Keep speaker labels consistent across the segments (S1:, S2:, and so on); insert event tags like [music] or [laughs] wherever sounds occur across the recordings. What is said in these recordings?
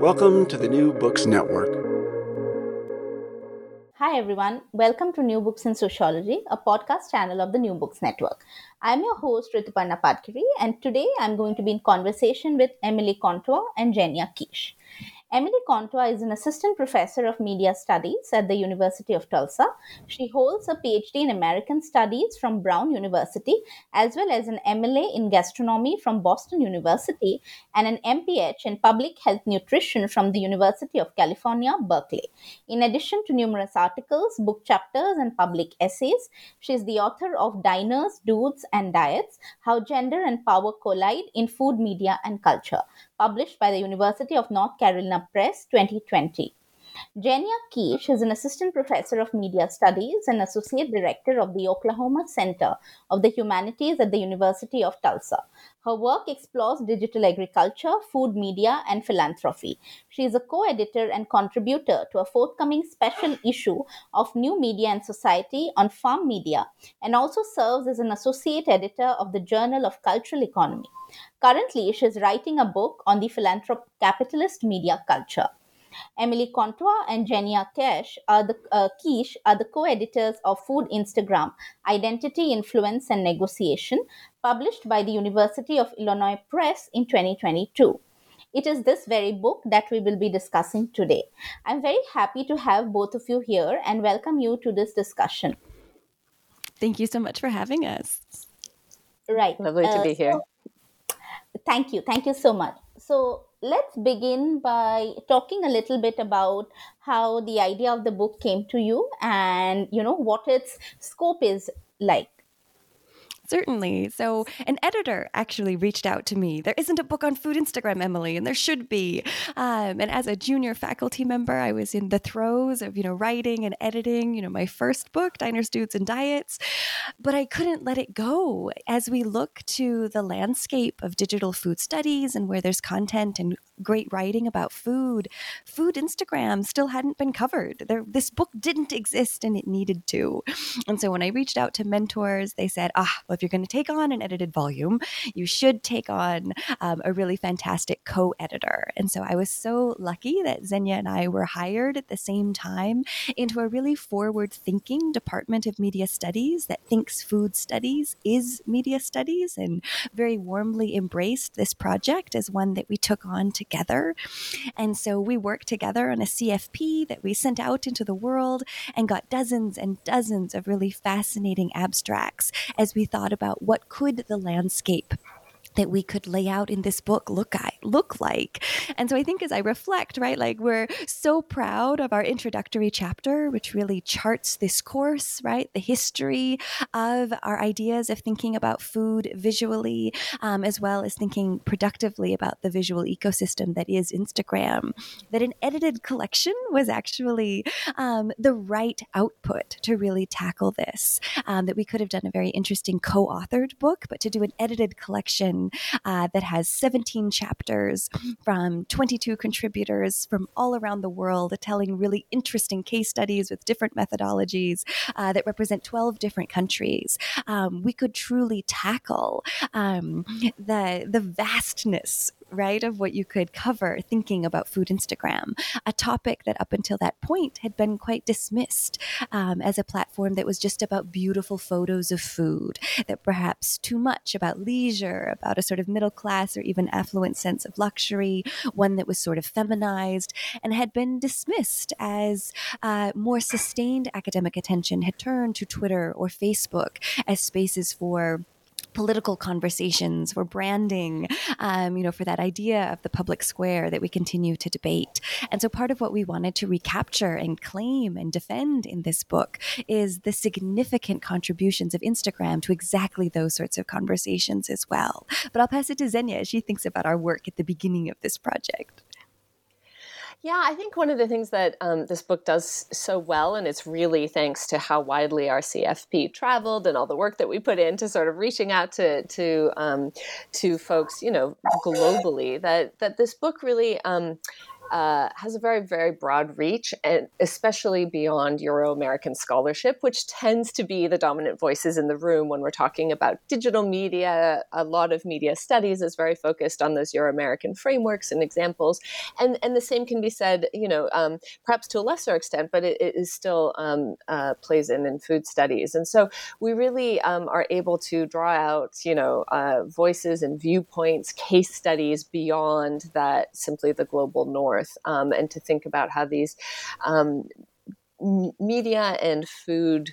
S1: Welcome to the New Books Network.
S2: Hi, everyone. Welcome to New Books in Sociology, a podcast channel of the New Books Network. I'm your host, Rituparna Patgiri, and today I'm going to be in conversation with Emily Contois and Zenia Kish. Emily Contois is an assistant professor of media studies at the University of Tulsa. She holds a PhD in American Studies from Brown University, as well as an MLA in gastronomy from Boston University and an MPH in public health nutrition from the University of California, Berkeley. In addition to numerous articles, book chapters, and public essays, she is the author of Diners, Dudes, and Diets How Gender and Power Collide in Food, Media, and Culture published by the University of North Carolina Press 2020. Zenia Kish is an assistant professor of media studies and associate director of the Oklahoma Center of the Humanities at the University of Tulsa. Her work explores digital agriculture, food media, and philanthropy. She is a co editor and contributor to a forthcoming special issue of New Media and Society on farm media and also serves as an associate editor of the Journal of Cultural Economy. Currently, she is writing a book on the philanthropic capitalist media culture. Emily Contois and Zenia Kish are the uh, Kish are the co-editors of Food Instagram: Identity, Influence, and Negotiation, published by the University of Illinois Press in 2022. It is this very book that we will be discussing today. I'm very happy to have both of you here and welcome you to this discussion.
S3: Thank you so much for having us.
S2: Right.
S4: Lovely to uh, be here.
S2: So, thank you. Thank you so much. So, let's begin by talking a little bit about how the idea of the book came to you and you know what its scope is like
S3: Certainly. So, an editor actually reached out to me. There isn't a book on food Instagram, Emily, and there should be. Um, and as a junior faculty member, I was in the throes of, you know, writing and editing, you know, my first book, Diners, Dudes, and Diets. But I couldn't let it go. As we look to the landscape of digital food studies and where there's content and great writing about food, food Instagram still hadn't been covered. There, this book didn't exist and it needed to. And so when I reached out to mentors, they said, ah, well, if you're going to take on an edited volume, you should take on um, a really fantastic co editor. And so I was so lucky that Zenia and I were hired at the same time into a really forward thinking Department of Media Studies that thinks food studies is media studies and very warmly embraced this project as one that we took on together. And so we worked together on a CFP that we sent out into the world and got dozens and dozens of really fascinating abstracts as we thought about what could the landscape that we could lay out in this book look look like. And so I think as I reflect, right, like we're so proud of our introductory chapter, which really charts this course, right, the history of our ideas of thinking about food visually, um, as well as thinking productively about the visual ecosystem that is Instagram. That an edited collection was actually um, the right output to really tackle this. Um, that we could have done a very interesting co-authored book, but to do an edited collection uh, that has 17 chapters from 22 contributors from all around the world telling really interesting case studies with different methodologies uh, that represent 12 different countries. Um, we could truly tackle um, the, the vastness right, of what you could cover thinking about food Instagram, a topic that up until that point had been quite dismissed um, as a platform that was just about beautiful photos of food, that perhaps too much about leisure, about a sort of middle class or even affluent sense of luxury, one that was sort of feminized and had been dismissed as uh, more sustained academic attention had turned to Twitter or Facebook as spaces for political conversations, for branding, um, you know, for that idea of the public square that we continue to debate. And so part of what we wanted to recapture and claim and defend in this book is the significant contributions of Instagram to exactly those sorts of conversations as well. But I'll pass it to Zenia as she thinks about our work at the beginning of this project.
S4: Yeah, I think one of the things that um, this book does so well, and it's really thanks to how widely our CFP traveled and all the work that we put into sort of reaching out to to um, to folks, you know, globally. That that this book really. Um, uh, has a very, very broad reach, and especially beyond Euro American scholarship, which tends to be the dominant voices in the room when we're talking about digital media. A lot of media studies is very focused on those Euro American frameworks and examples, and and the same can be said, you know, um, perhaps to a lesser extent, but it, it is still um, uh, plays in in food studies, and so we really um, are able to draw out, you know, uh, voices and viewpoints, case studies beyond that simply the global north forth um, and to think about how these um, media and food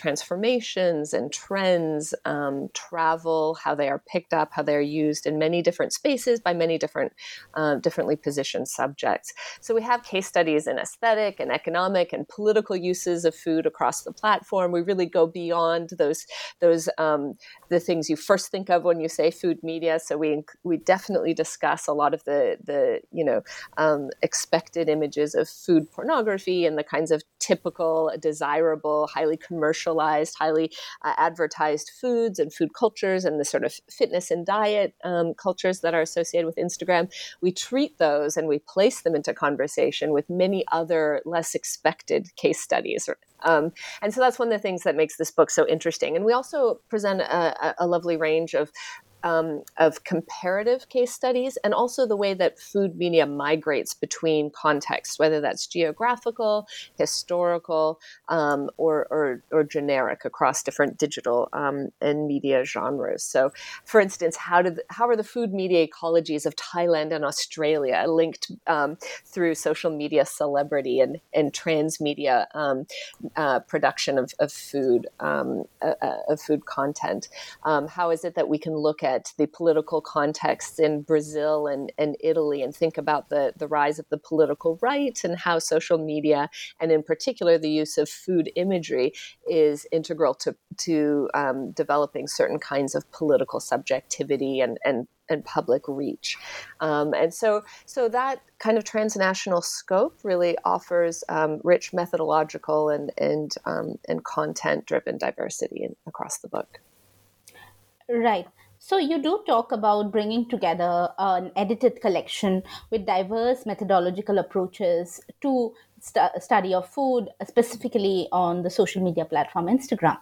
S4: transformations and trends, um, travel, how they are picked up, how they are used in many different spaces by many different, uh, differently positioned subjects. So we have case studies in aesthetic and economic and political uses of food across the platform. We really go beyond those those um, the things you first think of when you say food media. So we we definitely discuss a lot of the the you know um, expected images of food pornography and the kinds of typical, desirable, highly commercialized, highly uh, advertised foods and food cultures and the sort of fitness and diet um, cultures that are associated with Instagram, we treat those and we place them into conversation with many other less expected case studies. Um, and so that's one of the things that makes this book so interesting. And we also present a, a lovely range of um, of comparative case studies and also the way that food media migrates between contexts, whether that's geographical, historical, um, or, or, or, generic across different digital um, and media genres. So, for instance, how, did, how are the food media ecologies of Thailand and Australia linked um, through social media celebrity and, and transmedia um, uh, production of, of food, um, uh, uh, of food content? how is it that we can look at at the political contexts in Brazil and, and Italy and think about the, the rise of the political right and how social media, and in particular the use of food imagery, is integral to, to um, developing certain kinds of political subjectivity and, and and public reach. Um, and so, so that kind of transnational scope really offers um, rich methodological and and um, and content driven diversity in, across the book.
S2: Right. So, you do talk about bringing together an edited collection with diverse methodological approaches to st- study of food, specifically on the social media platform Instagram.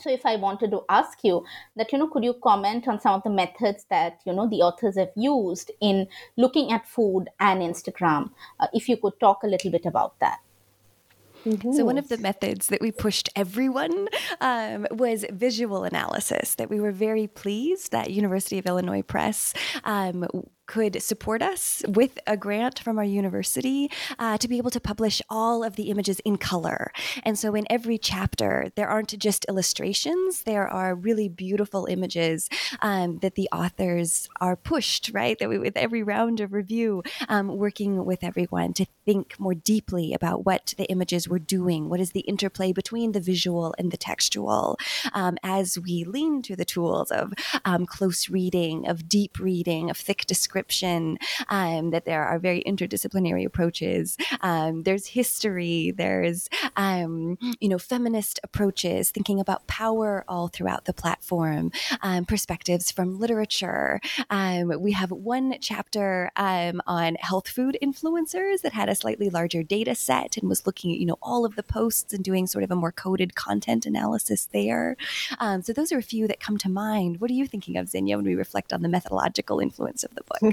S2: So, if I wanted to ask you that, you know, could you comment on some of the methods that, you know, the authors have used in looking at food and Instagram? Uh, if you could talk a little bit about that.
S3: Mm-hmm. So, one of the methods that we pushed everyone um, was visual analysis, that we were very pleased that University of Illinois Press um, could support us with a grant from our university uh, to be able to publish all of the images in color. And so in every chapter, there aren't just illustrations, there are really beautiful images um, that the authors are pushed, right? That we, with every round of review, um, working with everyone to think more deeply about what the images were doing. What is the interplay between the visual and the textual um, as we lean to the tools of um, close reading, of deep reading, of thick description um, that there are very interdisciplinary approaches. Um, there's history, there's, um, you know, feminist approaches, thinking about power all throughout the platform, um, perspectives from literature. Um, we have one chapter um, on health food influencers that had a slightly larger data set and was looking at, you know, all of the posts and doing sort of a more coded content analysis there. So those are a few that come to mind. What are you thinking of, Zenia, when we reflect on the methodological influence of the book?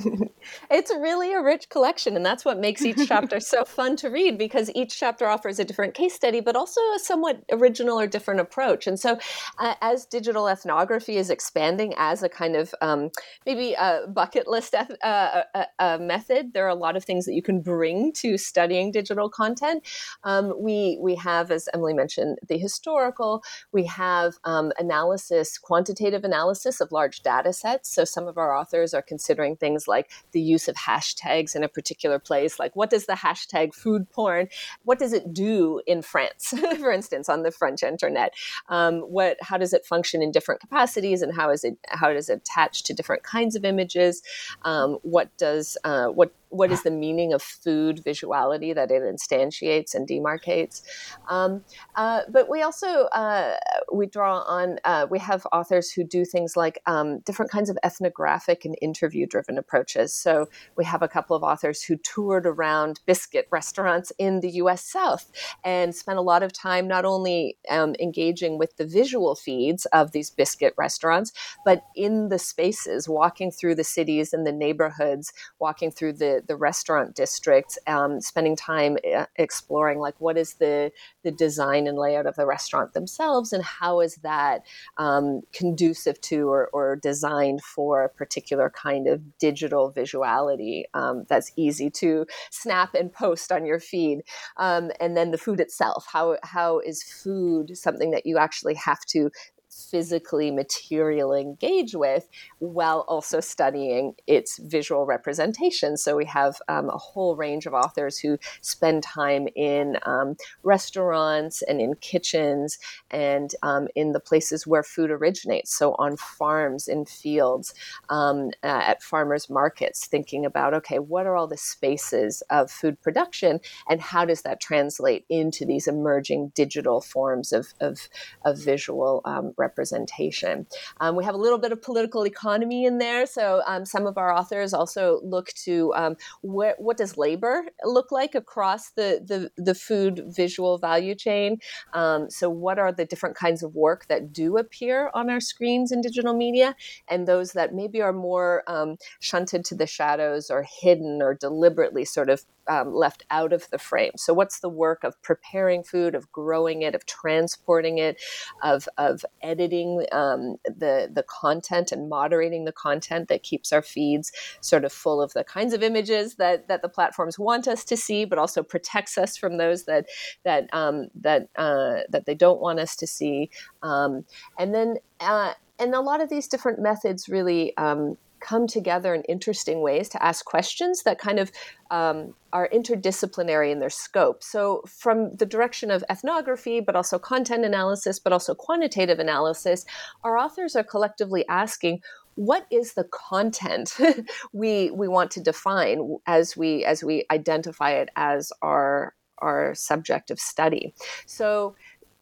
S4: It's really a rich collection, and that's what makes each chapter so [laughs] fun to read because each chapter offers a different case study, but also a somewhat original or different approach. And so, uh, as digital ethnography is expanding as a kind of um, maybe a bucket list eth- uh, a, a method, there are a lot of things that you can bring to studying digital content. Um, we we have, as Emily mentioned, the historical. We have um, analysis, quantitative analysis of large data sets. So some of our authors are considering things like the use of hashtags in a particular place, like what does the hashtag food porn, what does it do in France, [laughs] for instance, on the French internet? Um, what, how does it function in different capacities, and how is it how does it attach to different kinds of images? Um, what does uh, what what is the meaning of food visuality that it instantiates and demarcates. Um, uh, but we also uh, we draw on uh, we have authors who do things like um, different kinds of ethnographic and interview driven approaches. So we have a couple of authors who toured around biscuit restaurants in the us south and spent a lot of time not only um, engaging with the visual feeds of these biscuit restaurants but in the spaces walking through the cities and the neighborhoods walking through the the restaurant district, um, spending time uh, exploring like what is the the design and layout of the restaurant themselves, and how is that um, conducive to or, or, designed for a particular kind of digital visuality um, that's easy to snap and post on your feed. Um, and then the food itself, how how is food something that you actually have to physically material engage with while also studying its visual representation. So we have um, a whole range of authors who spend time in um, restaurants and in kitchens and um, in the places where food originates. So on farms, in fields, um, at farmers markets, thinking about okay, what are all the spaces of food production and how does that translate into these emerging digital forms of, of, of visual um, representation. Um, we have a little bit of political economy in there. So um, some of our authors also look to um, wh- what does labor look like across the, the, the food visual value chain. Um, so what are the different kinds of work that do appear on our screens in digital media and those that maybe are more um, shunted to the shadows or hidden or deliberately sort of um, left out of the frame. So, what's the work of preparing food, of growing it, of transporting it, of, of editing um, the, the content and moderating the content that keeps our feeds sort of full of the kinds of images that, that the platforms want us to see, but also protects us from those that, that, um, that, uh, that they don't want us to see. Um, and then, uh, and a lot of these different methods really um, come together in interesting ways to ask questions that kind of um, are interdisciplinary in their scope. So, from the direction of ethnography, but also content analysis, but also quantitative analysis, our authors are collectively asking what is the content [laughs] we we want to define as we as we identify it as our our subject of study. So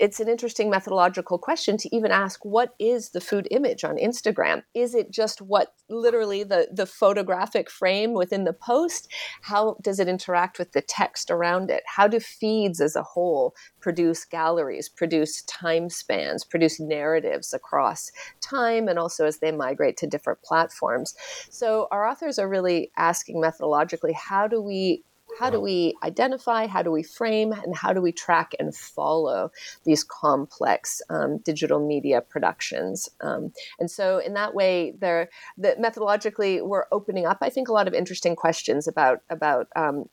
S4: it's an interesting methodological question to even ask what is the food image on Instagram? Is it just what literally the, the photographic frame within the post? How does it interact with the text around it? How do feeds as a whole produce galleries, produce time spans, produce narratives across time and also as they migrate to different platforms? So our authors are really asking methodologically how do we how do we identify, how do we frame, and how do we track and follow these complex um, digital media productions? Um, and so, in that way, there, the, methodologically, we're opening up, I think, a lot of interesting questions about about um,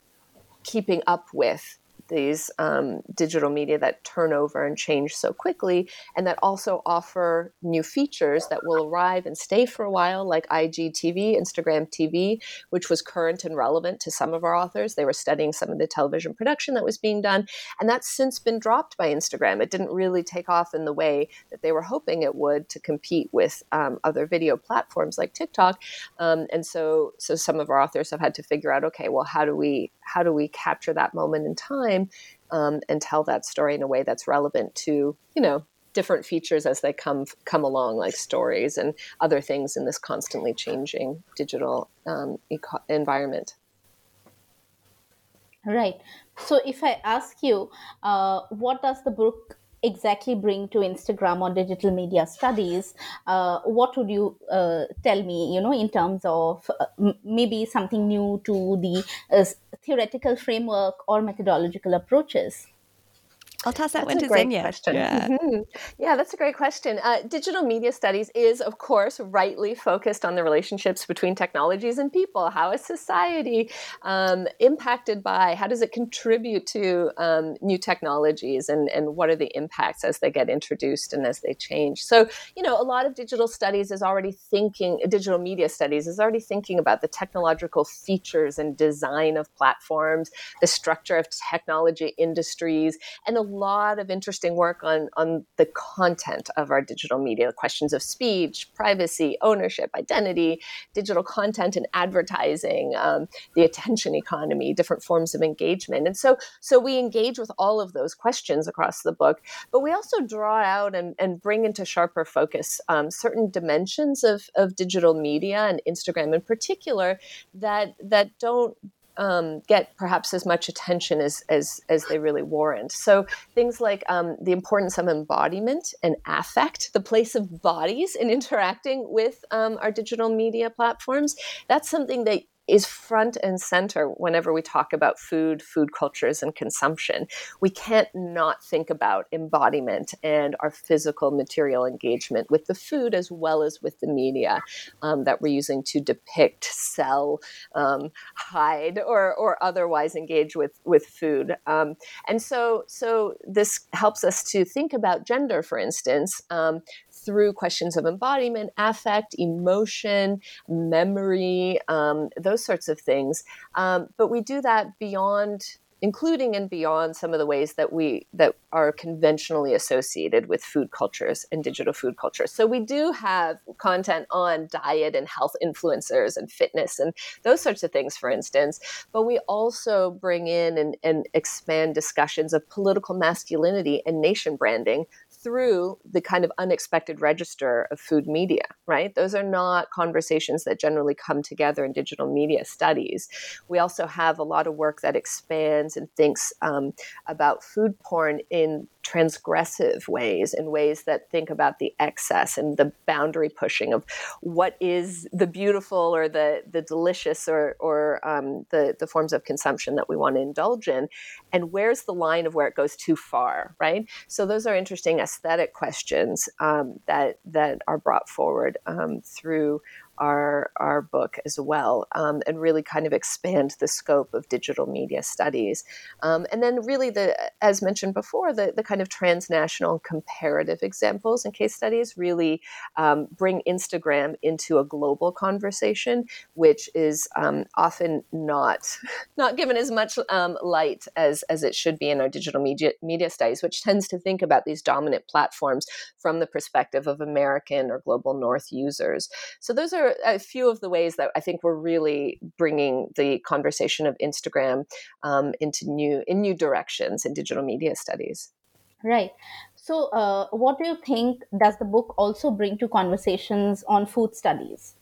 S4: keeping up with these um, digital media that turn over and change so quickly, and that also offer new features that will arrive and stay for a while, like IGTV, Instagram TV, which was current and relevant to some of our authors. They were studying some of the television production that was being done, and that's since been dropped by Instagram. It didn't really take off in the way that they were hoping it would to compete with um, other video platforms like TikTok, um, and so so some of our authors have had to figure out, okay, well, how do we how do we capture that moment in time um, and tell that story in a way that's relevant to you know different features as they come come along, like stories and other things in this constantly changing digital um, eco- environment.
S2: Right. So, if I ask you, uh, what does the book exactly bring to Instagram or digital media studies, uh, what would you uh, tell me, you know, in terms of uh, m- maybe something new to the uh, theoretical framework or methodological approaches?
S3: I'll toss that
S4: that's
S3: one to
S4: great
S3: Zenia.
S4: Question.
S3: Yeah.
S4: Mm-hmm. yeah, that's a great question. Uh, digital media studies is, of course, rightly focused on the relationships between technologies and people. How is society um, impacted by? How does it contribute to um, new technologies, and and what are the impacts as they get introduced and as they change? So, you know, a lot of digital studies is already thinking. Digital media studies is already thinking about the technological features and design of platforms, the structure of technology industries, and a lot of interesting work on, on the content of our digital media questions of speech, privacy, ownership, identity, digital content and advertising, um, the attention economy, different forms of engagement. And so, so we engage with all of those questions across the book, but we also draw out and, and bring into sharper focus um, certain dimensions of, of digital media and Instagram in particular that, that don't um, get perhaps as much attention as, as, as they really warrant. So things like um, the importance of embodiment and affect, the place of bodies in [laughs] interacting with um, our digital media platforms. That's something that is front and center whenever we talk about food, food cultures, and consumption. We can't not think about embodiment and our physical material engagement with the food as well as with the media um, that we're using to depict, sell, um, hide, or, or otherwise engage with, with food. Um, and so, so this helps us to think about gender, for instance, um, through questions of embodiment, affect, emotion, memory, um, those sorts of things. Um, but we do that beyond including and beyond some of the ways that we that are conventionally associated with food cultures and digital food cultures. So we do have content on diet and health influencers and fitness and those sorts of things, for instance. But we also bring in and, and expand discussions of political masculinity and nation branding through the kind of unexpected register of food media, right? Those are not conversations that generally come together in digital media studies. We also have a lot of work that expands and thinks um, about food porn in transgressive ways, in ways that think about the excess and the boundary pushing of what is the beautiful or the the delicious or or um, the the forms of consumption that we want to indulge in, and where's the line of where it goes too far, right? So those are interesting aesthetic questions um, that that are brought forward um, through our, our book as well um, and really kind of expand the scope of digital media studies. Um, and then, really, the as mentioned before, the, the kind of transnational comparative examples and case studies really um, bring Instagram into a global conversation, which is um, often not [laughs] not given as much um, light as, as it should be in our digital media, media studies, which tends to think about these dominant platforms from the perspective of American or global North users. So, those are a few of the ways that I think we're really bringing the conversation of Instagram um, into new in new directions in digital media studies.
S2: Right. So, uh, what do you think does the book also bring to conversations on food studies?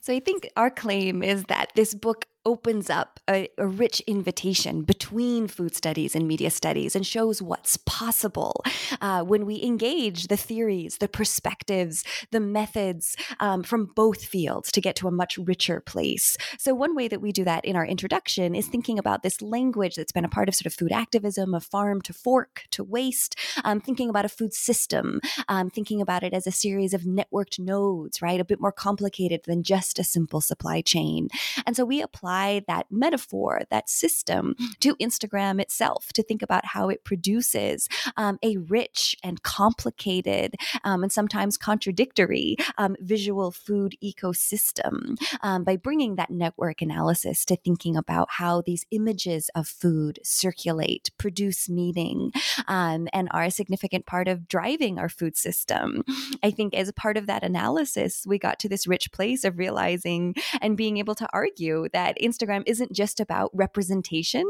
S3: So, I think our claim is that this book opens up a, a, rich invitation between food studies and media studies and shows what's possible uh, when we engage the theories, the perspectives, the methods um, from both fields to get to a much richer place. So, one way that we do that in our introduction is thinking about this language that's been a part of sort of food activism, of farm to fork to waste, um, thinking about a food system, um, thinking about it as a series of networked nodes, right? A bit more complicated than just a simple supply chain. And so, we apply apply that metaphor, that system to Instagram itself to think about how it produces um, a rich and complicated um, and sometimes contradictory um, visual food ecosystem um, by bringing that network analysis to thinking about how these images of food circulate, produce meaning, um, and are a significant part of driving our food system. I think as part of that analysis, we got to this rich place of realizing and being able to argue that Instagram isn't just about representation.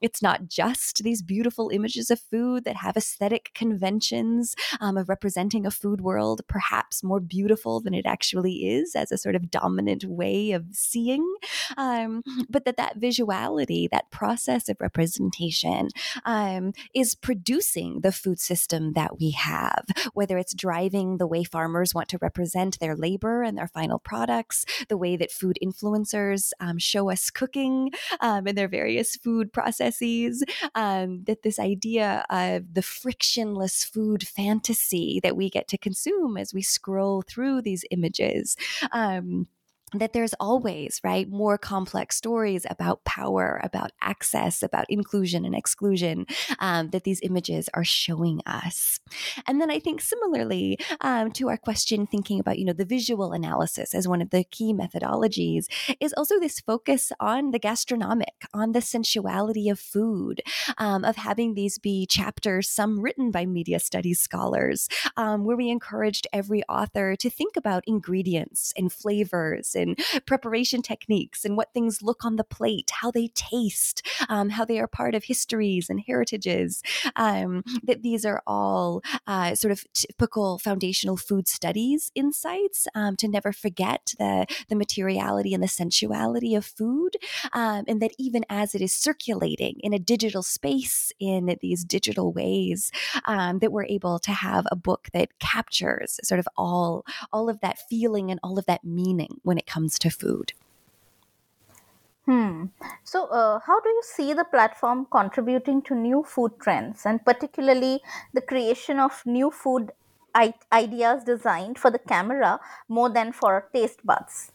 S3: It's not just these beautiful images of food that have aesthetic conventions um, of representing a food world, perhaps more beautiful than it actually is as a sort of dominant way of seeing. Um, but that that visuality, that process of representation, um, is producing the food system that we have, whether it's driving the way farmers want to represent their labor and their final products, the way that food influencers um, show us cooking um, and their various food processes, um, that this idea of the frictionless food fantasy that we get to consume as we scroll through these images. Um, that there's always, right, more complex stories about power, about access, about inclusion and exclusion um, that these images are showing us. And then I think similarly um, to our question, thinking about, you know, the visual analysis as one of the key methodologies is also this focus on the gastronomic, on the sensuality of food, um, of having these be chapters, some written by media studies scholars, um, where we encouraged every author to think about ingredients and flavors and preparation techniques and what things look on the plate, how they taste, um, how they are part of histories and heritages. Um, that these are all uh, sort of typical foundational food studies insights um, to never forget the, the materiality and the sensuality of food. Um, and that even as it is circulating in a digital space, in these digital ways, um, that we're able to have a book that captures sort of all all of that feeling and all of that meaning when it comes to food.
S2: Hmm. So, uh, how do you see the platform contributing to new food trends and particularly the creation of new food I- ideas designed for the camera more than for taste buds?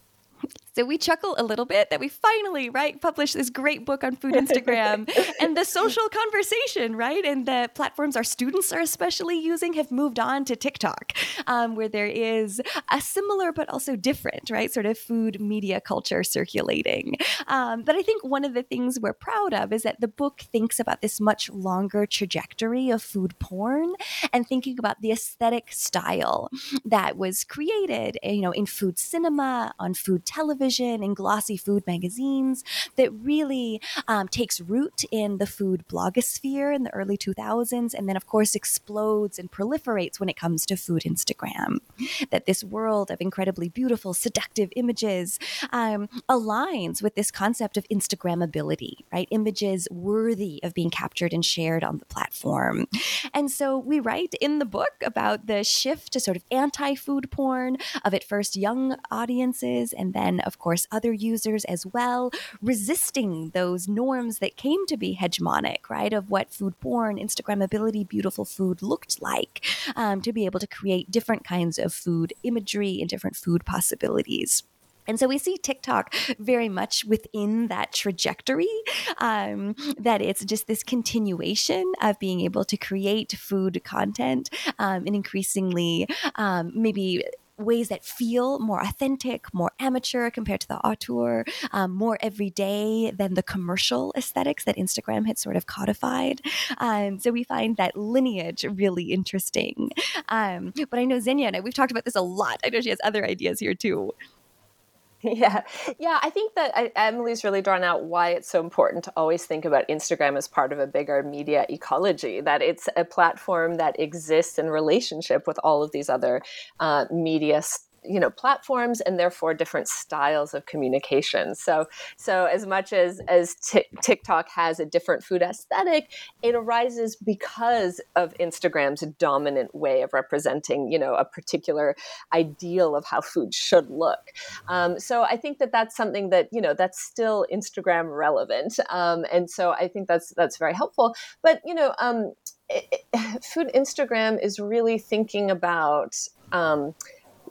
S3: So we chuckle a little bit that we finally, right, published this great book on food Instagram [laughs] and the social conversation, right? And the platforms our students are especially using have moved on to TikTok, um, where there is a similar but also different, right, sort of food media culture circulating. Um, but I think one of the things we're proud of is that the book thinks about this much longer trajectory of food porn and thinking about the aesthetic style that was created, you know, in food cinema, on food television television and glossy food magazines that really um, takes root in the food blogosphere in the early 2000s and then, of course, explodes and proliferates when it comes to food Instagram. That this world of incredibly beautiful, seductive images um, aligns with this concept of Instagrammability, right? Images worthy of being captured and shared on the platform. And so we write in the book about the shift to sort of anti food porn of at first young audiences and then, of course, other users as well, resisting those norms that came to be hegemonic, right, of what food porn, Instagrammability, beautiful food looked like, um, to be able to create different kinds of food imagery and different food possibilities. And so we see TikTok very much within that trajectory, um, that it's just this continuation of being able to create food content um, and increasingly um, maybe ways that feel more authentic, more amateur compared to the auteur, um, more everyday than the commercial aesthetics that Instagram had sort of codified. Um, so we find that lineage really interesting. Um, but I know Zenia and I, we've talked about this a lot. I know she has other ideas here too. [laughs]
S4: Yeah, yeah. I think that I, Emily's really drawn out why it's so important to always think about Instagram as part of a bigger media ecology. That it's a platform that exists in relationship with all of these other uh, media you know platforms and therefore different styles of communication. So so as much as as t- tiktok has a different food aesthetic it arises because of instagram's dominant way of representing you know a particular ideal of how food should look. Um, so i think that that's something that you know that's still instagram relevant. Um, and so i think that's that's very helpful. But you know um, it, it, [sighs] food instagram is really thinking about um,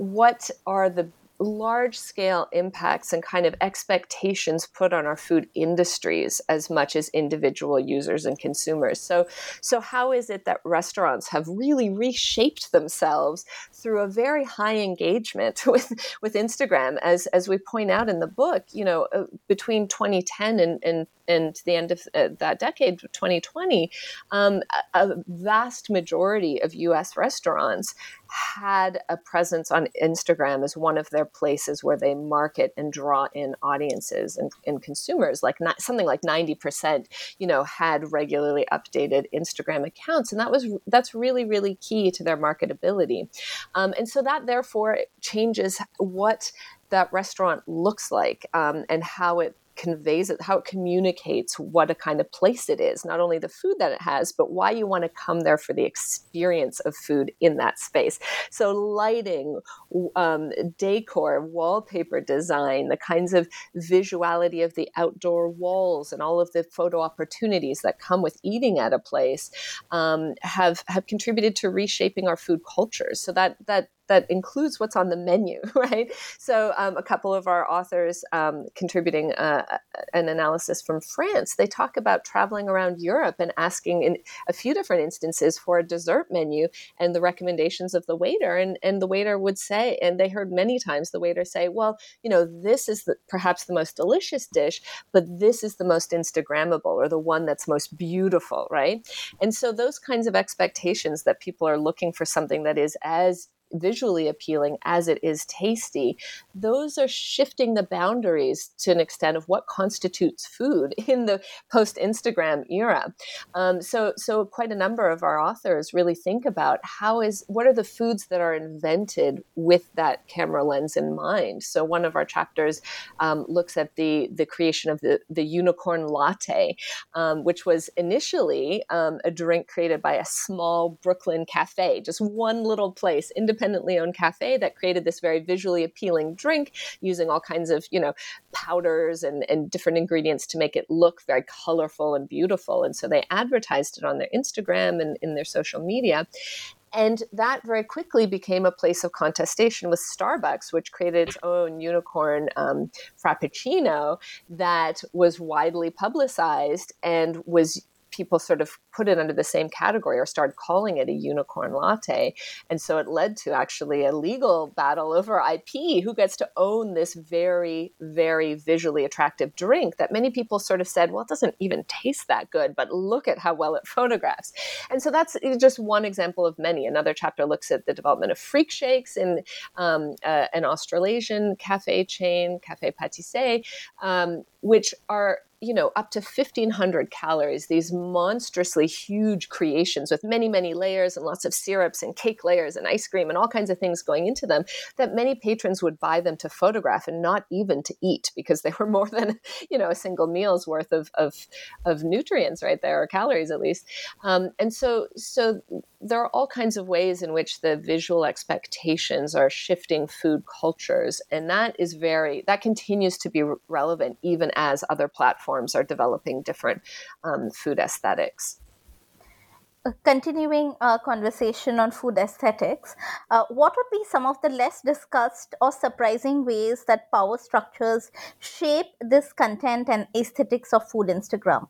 S4: what are the large scale impacts and kind of expectations put on our food industries as much as individual users and consumers. So, so how is it that restaurants have really reshaped themselves through a very high engagement [laughs] with with Instagram? As as we point out in the book, you know, uh, between 2010 and, and and to the end of uh, that decade, 2020, um, a, a vast majority of U.S. restaurants had a presence on Instagram as one of their places where they market and draw in audiences and, and consumers. Like not, something like ninety percent, you know, had regularly updated Instagram accounts, and that was that's really really key to their marketability. Um, and so that therefore changes what that restaurant looks like um, and how it conveys it, how it communicates what a kind of place it is, not only the food that it has, but why you want to come there for the experience of food in that space. So, lighting, um, decor, wallpaper design, the kinds of visuality of the outdoor walls, and all of the photo opportunities that come with eating at a place um, have have contributed to reshaping our food cultures. So that that that includes what's on the menu, [laughs] right? So, um, a couple of our authors um, contributing uh, an analysis from France, they talk about traveling around Europe and asking in a few different instances for a dessert menu and the recommendations of the waiter. And, and the waiter would say, and they heard many times the waiter say, well, you know, this is the, perhaps the most delicious dish, but this is the most Instagrammable or the one that's most beautiful, right? And so, those kinds of expectations that people are looking for something that is as visually appealing as it is tasty, those are shifting the boundaries to an extent of what constitutes food [laughs] in the post Instagram era. Um, so, so quite a number of our authors really think about how is what are the foods that are invented with that camera lens in mind. So, one of our chapters um, looks at the the creation of the the unicorn latte, um, which was initially um, a drink created by a small Brooklyn cafe, just one little place, independent independently owned cafe that created this very visually appealing drink using all kinds of, you know, powders and, and different ingredients to make it look very colorful and beautiful. And so they advertised it on their Instagram and in their social media. And that very quickly became a place of contestation with Starbucks, which created its own unicorn um, Frappuccino that was widely publicized and was people sort of put it under the same category or started calling it a unicorn latte. And so it led to actually a legal battle over IP who gets to own this very, very visually attractive drink that many people sort of said, well, it doesn't even taste that good, but look at how well it photographs. And so that's just one example of many. Another chapter looks at the development of freak shakes in um, uh, an Australasian cafe chain, Cafe Patissez, um, which are you know, up to 1500 calories, these monstrously huge creations with many, many layers and lots of syrups and cake layers and ice cream and all kinds of things going into them that many patrons would buy them to photograph and not even to eat because they were more than, [laughs] you know, a single meal's worth of, of, of nutrients right there, or calories at least. Um, and so, so there are all kinds of ways in which the visual expectations are shifting food cultures. And that is very, that continues to be relevant even as other platforms platforms are developing different um, food aesthetics.
S2: Uh, continuing our conversation on food aesthetics, uh, what would be some of the less discussed or surprising ways that power structures shape this content and aesthetics of food Instagram?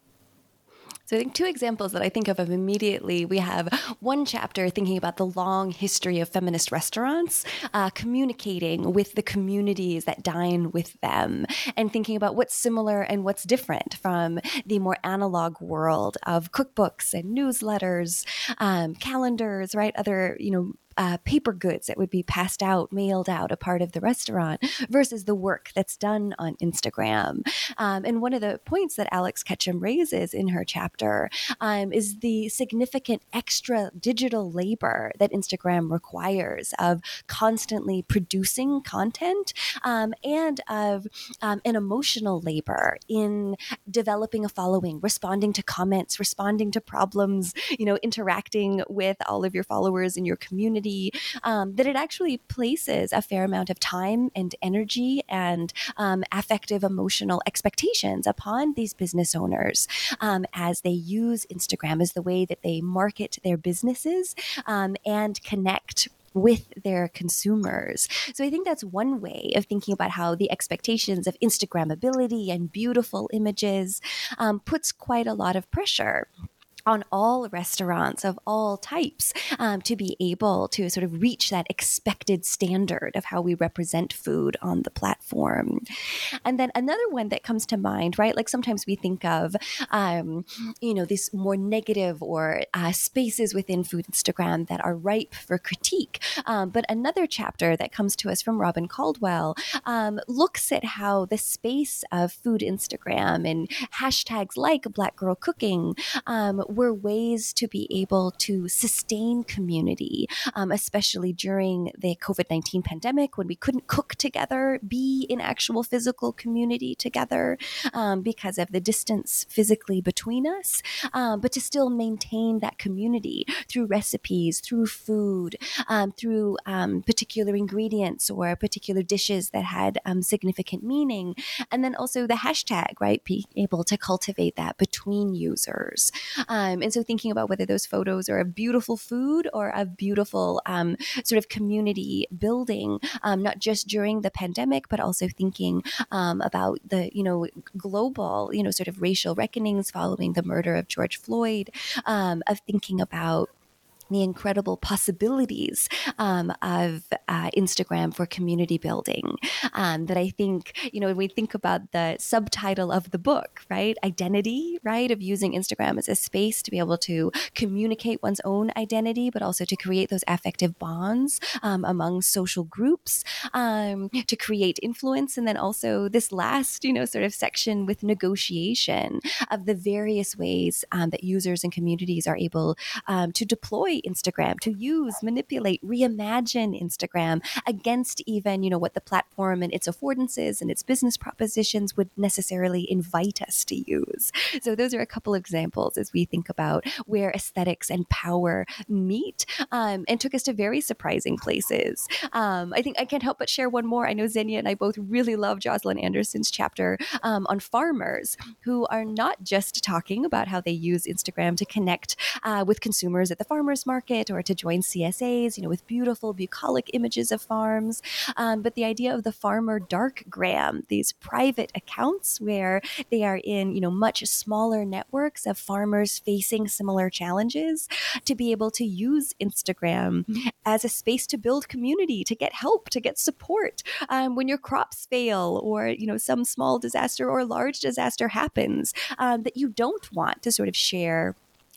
S3: So I think two examples that I think of immediately. We have one chapter thinking about the long history of feminist restaurants, uh, communicating with the communities that dine with them, and thinking about what's similar and what's different from the more analog world of cookbooks and newsletters, um, calendars, right? Other you know uh, paper goods that would be passed out, mailed out, a part of the restaurant, versus the work that's done on Instagram. Um, and one of the points that Alex Ketchum raises in her chapter um, is the significant extra digital labor that Instagram requires of constantly producing content um, and of um, an emotional labor in developing a following, responding to comments, responding to problems, you know, interacting with all of your followers in your community um, that it actually places a fair amount of time and energy and um, affective emotional expectations upon these business owners um, as they use Instagram as the way that they market their businesses um, and connect with their consumers. So I think that's one way of thinking about how the expectations of Instagrammability and beautiful images um, puts quite a lot of pressure on all restaurants of all types um, to be able to sort of reach that expected standard of how we represent food on the platform. And then another one that comes to mind, right? Like sometimes we think of, um, you know, these more negative or uh, spaces within food Instagram that are ripe for critique. Um, but another chapter that comes to us from Robin Caldwell um, looks at how the space of food Instagram and hashtags like Black Girl Cooking um, were ways to be able to sustain community, um, especially during the COVID 19 pandemic when we couldn't cook together, be in actual physical community together um, because of the distance physically between us, um, but to still maintain that community through recipes, through food, um, through um, particular ingredients or particular dishes that had um, significant meaning. And then also the hashtag, right? Being able to cultivate that between users. Um, and so thinking about whether those photos are of beautiful food or of beautiful um, sort of community building, um, not just during the pandemic, but also thinking um, about the, you know, global, you know, sort of racial reckonings following the murder of George Floyd, um, of thinking about the incredible possibilities um, of uh, Instagram for community building. Um, that I think, you know, when we think about the subtitle of the book, right? Identity, right? Of using Instagram as a space to be able to communicate one's own identity, but also to create those affective bonds um, among social groups, um, to create influence. And then also this last, you know, sort of section with negotiation of the various ways um, that users and communities are able um, to deploy Instagram, to use, manipulate, reimagine Instagram against even, you know, what the platform and its affordances and its business propositions would necessarily invite us to use. So those are a couple examples as we think about where aesthetics and power meet um, and took us to very surprising places. Um, I think I can't help but share one more. I know Zenia and I both really love Jocelyn Anderson's chapter um, on farmers who are not just talking about how they use Instagram to connect uh, with consumers at the farmers market or to join CSAs, you know, with beautiful bucolic images of farms. Um, but the idea of the farmer dark gram, these private accounts where they are in, you know, much smaller networks of farmers facing similar challenges to be able to use Instagram as a space to build community, to get help, to get support um, when your crops fail or, you know, some small disaster or large disaster happens um, that you don't want to sort of share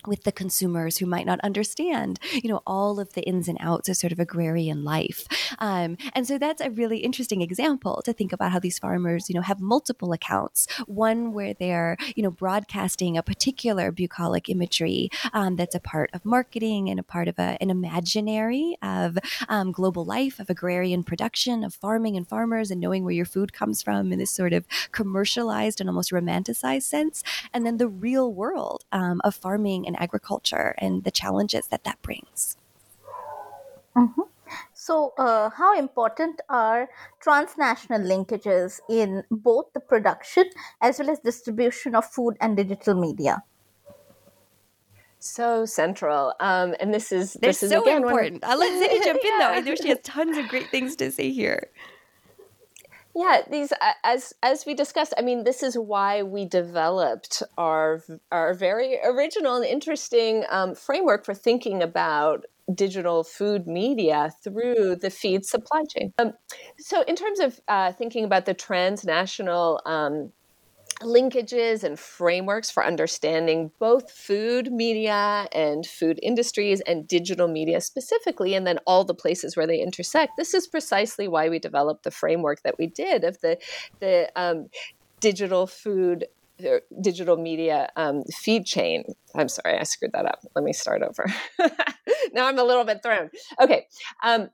S3: with the consumers who might not understand, you know, all of the ins and outs of sort of agrarian life. Um, and so that's a really interesting example to think about how these farmers, you know, have multiple accounts. One where they're, you know, broadcasting a particular bucolic imagery um, that's a part of marketing and a part of a, an imaginary of um, global life, of agrarian production, of farming and farmers, and knowing where your food comes from in this sort of commercialized and almost romanticized sense. And then the real world um, of farming and and agriculture and the challenges that that brings.
S2: Mm-hmm. So, uh, how important are transnational linkages in both the production as well as distribution of food and digital media?
S4: So central, um, and this is
S3: They're
S4: this is
S3: so
S4: again
S3: important.
S4: One...
S3: I'll let Ziggy [laughs] jump in though. I know she has tons of great things to say here.
S4: Yeah, these as as we discussed. I mean, this is why we developed our our very original and interesting um, framework for thinking about digital food media through the feed supply chain. Um, so, in terms of uh, thinking about the transnational um, linkages and frameworks for understanding both food media and food industries and digital media specifically, and then all the places where they intersect. This is precisely why we developed the framework that we did of the the um, digital food digital media um, feed chain. I'm sorry, I screwed that up. Let me start over. [laughs] now I'm a little bit thrown. Okay. Um,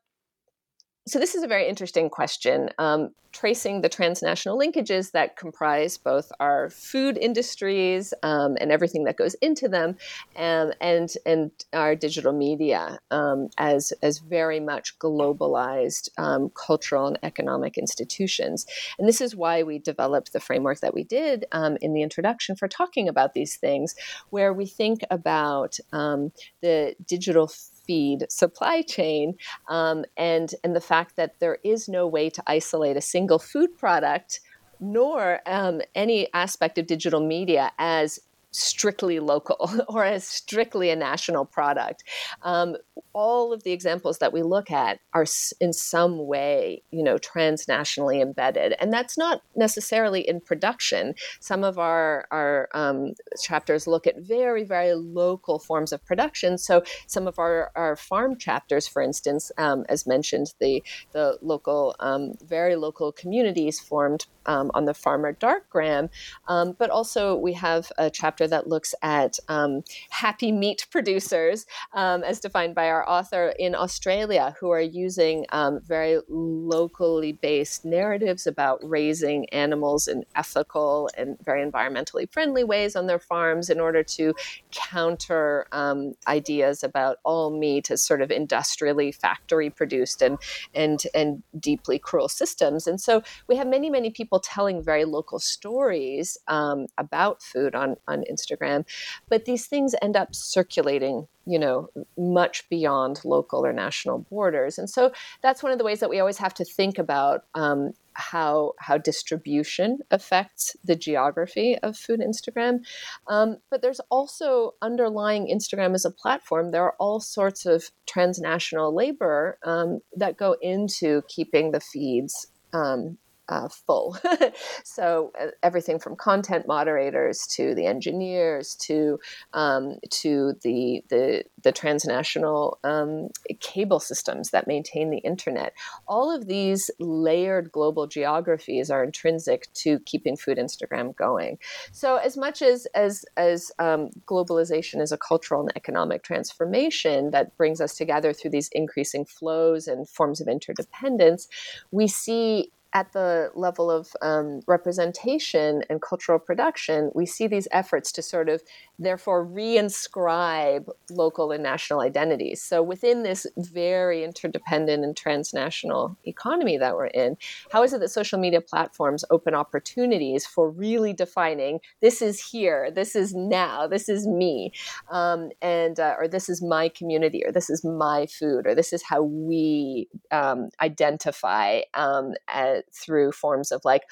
S4: so this is a very interesting question. Um, tracing the transnational linkages that comprise both our food industries um, and everything that goes into them, and and, and our digital media um, as as very much globalized um, cultural and economic institutions. And this is why we developed the framework that we did um, in the introduction for talking about these things, where we think about um, the digital feed supply chain um, and and the fact that there is no way to isolate a single food product nor um, any aspect of digital media as strictly local [laughs] or as strictly a national product. Um, all of the examples that we look at are in some way, you know, transnationally embedded, and that's not necessarily in production. Some of our our um, chapters look at very very local forms of production. So some of our our farm chapters, for instance, um, as mentioned, the the local um, very local communities formed um, on the farmer darkgram, um, but also we have a chapter that looks at um, happy meat producers, um, as defined by our author in Australia, who are using um, very locally based narratives about raising animals in ethical and very environmentally friendly ways on their farms in order to counter um, ideas about all meat as sort of industrially factory produced and and and deeply cruel systems. And so we have many many people telling very local stories um, about food on, on Instagram. But these things end up circulating, you know, much beyond local or national borders. And so that's one of the ways that we always have to think about um, how how distribution affects the geography of food Instagram. Um, but there's also underlying Instagram as a platform. There are all sorts of transnational labor um, that go into keeping the feeds um, uh, full. [laughs] so uh, everything from content moderators to the engineers to um, to the the, the transnational um, cable systems that maintain the internet. All of these layered global geographies are intrinsic to keeping Food Instagram going. So as much as as as um, globalization is a cultural and economic transformation that brings us together through these increasing flows and forms of interdependence, we see at the level of um, representation and cultural production, we see these efforts to sort of therefore reinscribe local and national identities. So, within this very interdependent and transnational economy that we're in, how is it that social media platforms open opportunities for really defining this is here, this is now, this is me, um, and uh, or this is my community, or this is my food, or this is how we um, identify um, as through forms of like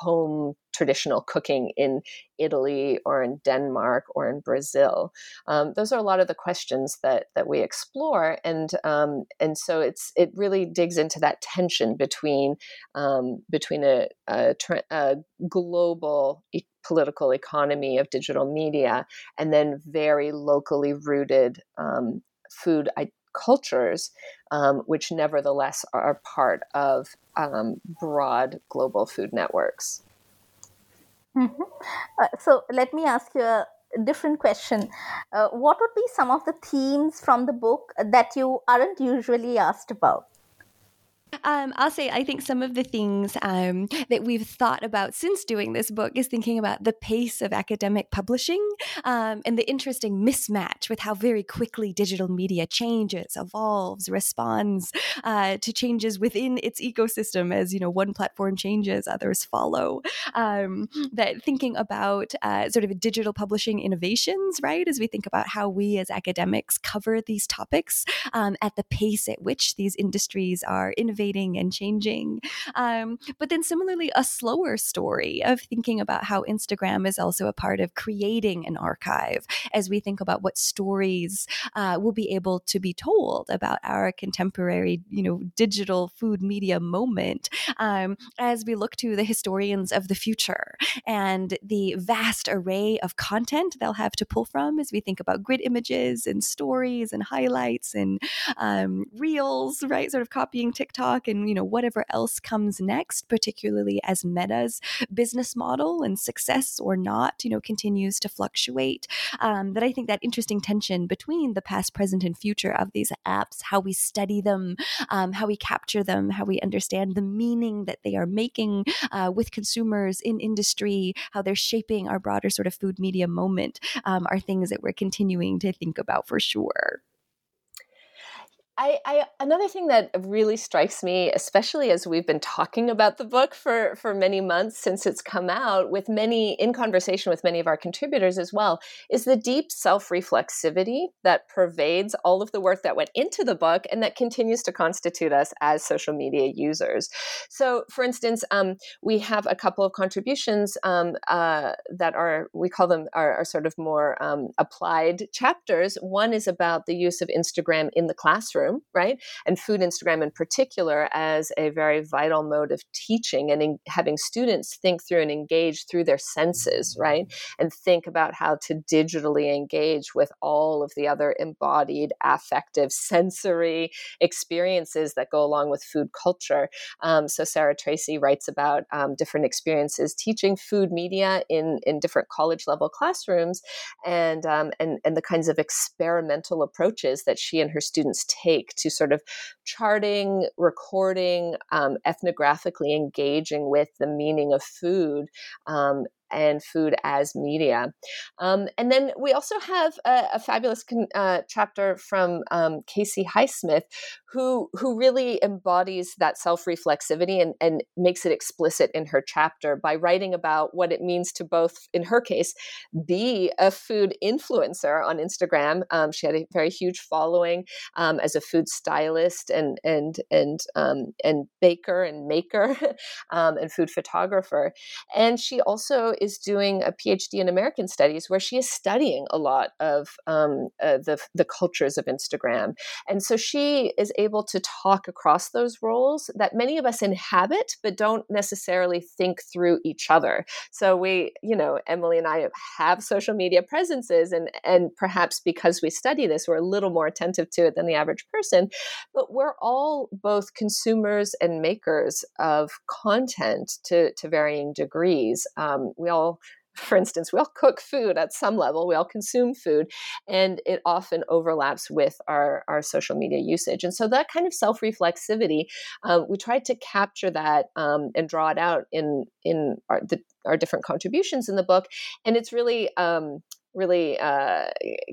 S4: home traditional cooking in Italy or in Denmark or in Brazil. Um, those are a lot of the questions that that we explore, and um, and so it's it really digs into that tension between um, between a, a, a global e- political economy of digital media and then very locally rooted um, food cultures, um, which nevertheless are part of um, broad global food networks.
S2: Mm-hmm. Uh, so let me ask you a different question. Uh, what would be some of the themes from the book that you aren't usually asked about?
S3: Um, I'll say I think some of the things um, that we've thought about since doing this book is thinking about the pace of academic publishing um, and the interesting mismatch with how very quickly digital media changes, evolves, responds uh, to changes within its ecosystem. As you know, one platform changes, others follow. Um, that thinking about uh, sort of digital publishing innovations, right? As we think about how we as academics cover these topics um, at the pace at which these industries are innovating innovating and changing. Um, but then similarly, a slower story of thinking about how Instagram is also a part of creating an archive as we think about what stories uh, will be able to be told about our contemporary, you know, digital food media moment um, as we look to the historians of the future and the vast array of content they'll have to pull from as we think about grid images and stories and highlights and um, reels, right? Sort of copying TikTok TikTok and you know whatever else comes next, particularly as Meta's business model and success or not, you know, continues to fluctuate. Um, that I think that interesting tension between the past, present, and future of these apps, how we study them, um, how we capture them, how we understand the meaning that they are making uh, with consumers in industry, how they're shaping our broader sort of food media moment, um, are things that we're continuing to think about for sure.
S4: I, I, another thing that really strikes me, especially as we've been talking about the book for for many months since it's come out, with many in conversation with many of our contributors as well, is the deep self reflexivity that pervades all of the work that went into the book and that continues to constitute us as social media users. So, for instance, um, we have a couple of contributions um, uh, that are we call them are, are sort of more um, applied chapters. One is about the use of Instagram in the classroom right? And food Instagram in particular as a very vital mode of teaching and in, having students think through and engage through their senses, right? And think about how to digitally engage with all of the other embodied, affective, sensory experiences that go along with food culture. Um, so Sarah Tracy writes about um, different experiences teaching food media in, in different college level classrooms and, um, and, and the kinds of experimental approaches that she and her students take take to sort of charting, recording, um, ethnographically engaging with the meaning of food um, and food as media. Um, and then we also have a, a fabulous con- uh, chapter from um, Casey Highsmith, who who really embodies that self reflexivity and, and makes it explicit in her chapter by writing about what it means to both, in her case, be a food influencer on Instagram. Um, she had a very huge following um, as a food stylist and and and um, and baker and maker [laughs] um, and food photographer, and she also is doing a PhD in American Studies where she is studying a lot of um, uh, the the cultures of Instagram, and so she is able to talk across those roles that many of us inhabit but don't necessarily think through each other. So we, you know, Emily and I have social media presences, and and perhaps because we study this, we're a little more attentive to it than the average person. But we're all both consumers and makers of content to to varying degrees. Um, we all for instance, we all cook food at some level, we all consume food, and it often overlaps with our, our social media usage. And so that kind of self reflexivity, um, we tried to capture that um, and draw it out in, in our, the, our different contributions in the book. And it's really um, really uh,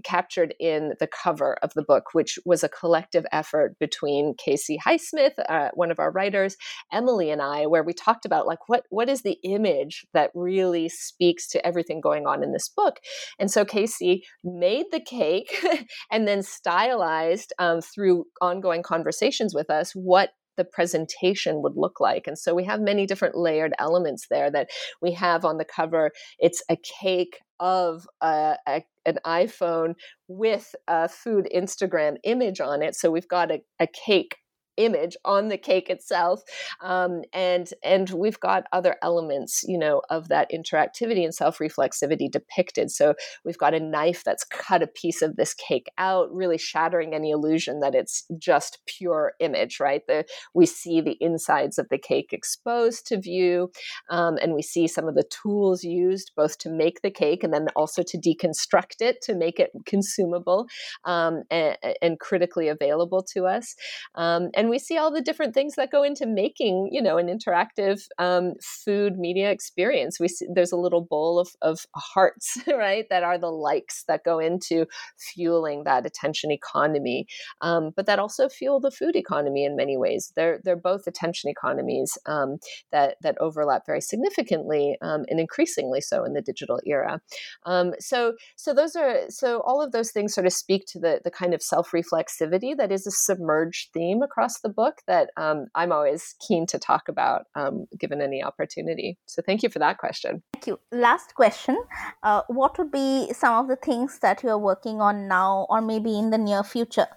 S4: captured in the cover of the book, which was a collective effort between Casey Highsmith, uh, one of our writers, Emily, and I, where we talked about like what what is the image that really speaks to everything going on in this book. And so Casey made the cake [laughs] and then stylized um, through ongoing conversations with us what the presentation would look like. And so we have many different layered elements there that we have on the cover. It's a cake of a, a, an iPhone with a food Instagram image on it. So we've got a, a cake image on the cake itself um, and and we've got other elements you know of that interactivity and self-reflexivity depicted. So we've got a knife that's cut a piece of this cake out really shattering any illusion that it's just pure image right? The, we see the insides of the cake exposed to view um, and we see some of the tools used both to make the cake and then also to deconstruct it to make it consumable um, and, and, critically available to us. Um, and we see all the different things that go into making you know an interactive um, food media experience. We see there's a little bowl of, of hearts [laughs] right that are the likes that go into fueling that attention economy um, but that also fuel the food economy in many ways. They're they're both attention economies um, that that overlap very significantly um, and increasingly so in the digital era. Um, so so those are so all of those things sort of speak to the the kind of self reflexivity that is a submerged theme across the book that um, I'm always keen to talk about um, given any opportunity. So thank you for that question.
S2: Thank you. Last question uh, What would be some of the things that you are working on now or maybe in the near future?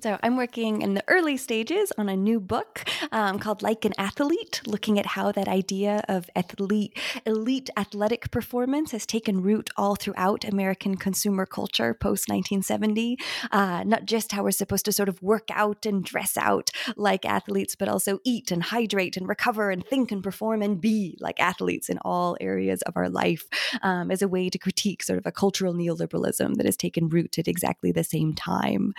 S3: So I'm working in the early stages on a new book um, called Like an Athlete, looking at how that idea of athlete, elite athletic performance has taken root all throughout American consumer culture post 1970. Uh, not just how we're supposed to sort of work out and dress out like athletes, but also eat and hydrate and recover and think and perform and be like athletes in all areas of our life um, as a way to critique sort of a cultural neoliberalism that has taken root at exactly the same time.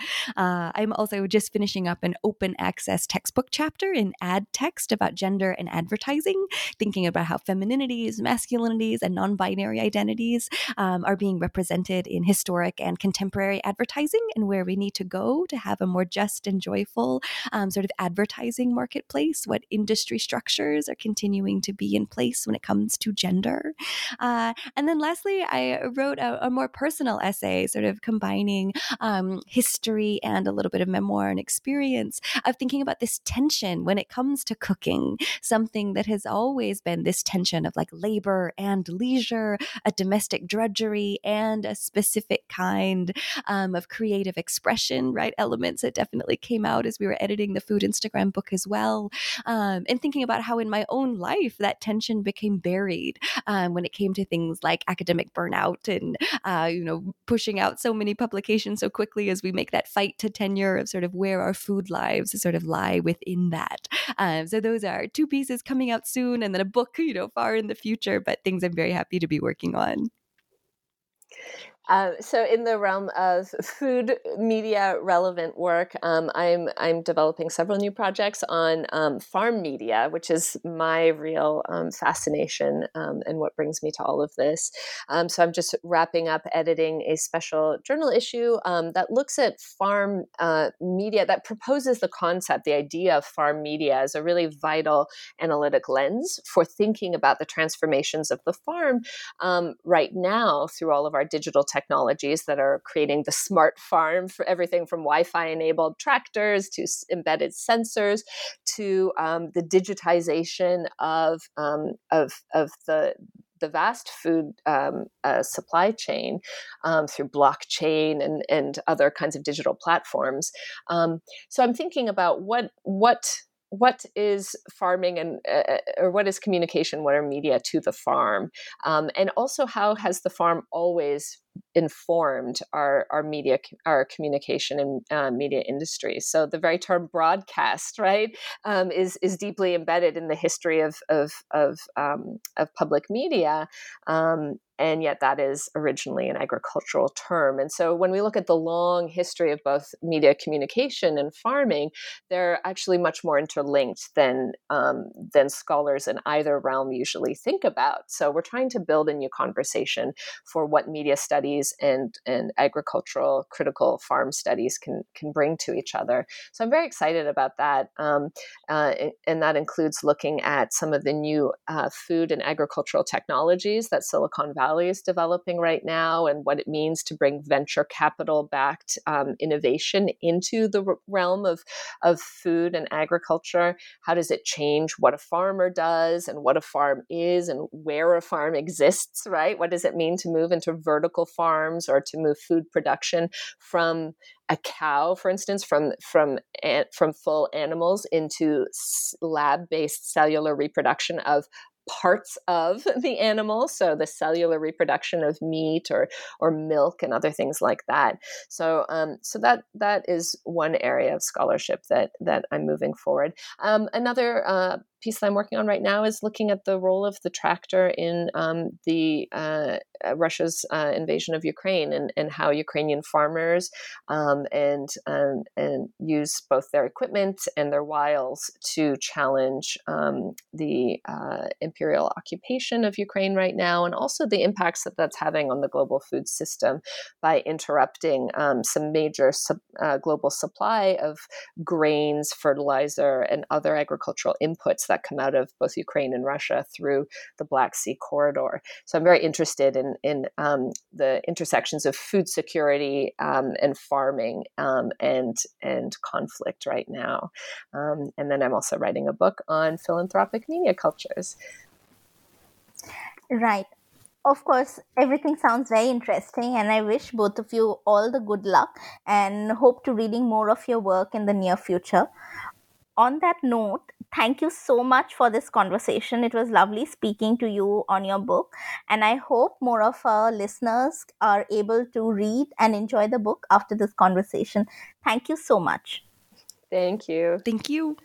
S3: Uh, I'm also just finishing up an open access textbook chapter in Ad Text about gender and advertising, thinking about how femininities, masculinities, and non binary identities um, are being represented in historic and contemporary advertising and where we need to go to have a more just and joyful um, sort of advertising marketplace, what industry structures are continuing to be in place when it comes to gender. Uh, and then lastly, I wrote a, a, more personal essay, sort of combining um, history and a little bit of memoir and experience of thinking about this tension when it comes to cooking, something that has always been this tension of like labor and leisure, a domestic drudgery, and a specific kind um, of creative expression, right? Elements that definitely came out as we were editing the food Instagram book as well. Um, and thinking about how in my own life that tension became buried um, when it came to things like academic burnout and, uh, you know, pushing out so many publications so quickly as we make that fight to tenure of sort of where our food lives sort of lie within that. Um, so those are two pieces coming out soon, and then a book, you know, far in the future, but things I'm very happy to be working on.
S4: Uh, so, in the realm of food media relevant work, um, I'm I'm developing several new projects on um, farm media, which is my real um, fascination um, and what brings me to all of this. Um, so, I'm just wrapping up editing a special journal issue um, that looks at farm uh, media that proposes the concept, the idea of farm media as a really vital analytic lens for thinking about the transformations of the farm right now through all of our digital technologies that are creating the smart farm for everything from Wi-Fi enabled tractors to embedded sensors to um, the digitization of um, of of the the vast food um, uh, supply chain um, through blockchain and, and other kinds of digital platforms. Um, so I'm thinking about what what what is farming and uh, uh, or what is communication what are media to the farm um, and also how has the farm always informed our our media our communication and uh, media industry so the very term broadcast right um, is is deeply embedded in the history of of of, um, of public media um, and yet that is originally an agricultural term. And so when we look at the long history of both media communication and farming, they're actually much more interlinked than um, than scholars in either realm usually think about. So we're trying to build a new conversation for what media studies and and agricultural critical farm studies can can bring to each other. So I'm very excited about that, um, uh, and that includes looking at some of the new uh, food and agricultural technologies that Silicon Valley Valley is developing right now and what it means to bring venture capital backed um, innovation into the realm of, of food and agriculture. How does it change what a farmer does and what a farm is and where a farm exists, right? What does it mean to move into vertical farms or to move food production from a cow, for instance, from from from full animals into lab-based cellular reproduction of parts of [laughs] the animal. So the cellular reproduction of meat or or milk and other things like that. So um, so that that is one area of scholarship that that i'm moving forward. Um, another uh, piece that I'm working on right now is looking at the role of the tractor in um, the uh, uh, Russia's uh, invasion of Ukraine and, and how Ukrainian farmers um, and um, and use both their equipment and their wiles to challenge um, the uh, imperial occupation of Ukraine right now, and also the impacts that that's having on the global food system by interrupting um, some major sub, uh, global supply of grains, fertilizer, and other agricultural inputs that come out of both Ukraine and Russia through the Black Sea corridor. So I'm very interested in in um, the intersections of food security um, and farming um, and and conflict right now. Um, and then I'm also writing a book on philanthropic media cultures.
S2: Right. of course, everything sounds very interesting, and I wish both of you all the good luck and hope to reading more of your work in the near future. On that note, thank you so much for this conversation. It was lovely speaking to you on your book, and I hope more of our listeners are able to read and enjoy the book after this conversation. Thank you so much.
S4: Thank you.
S3: Thank you.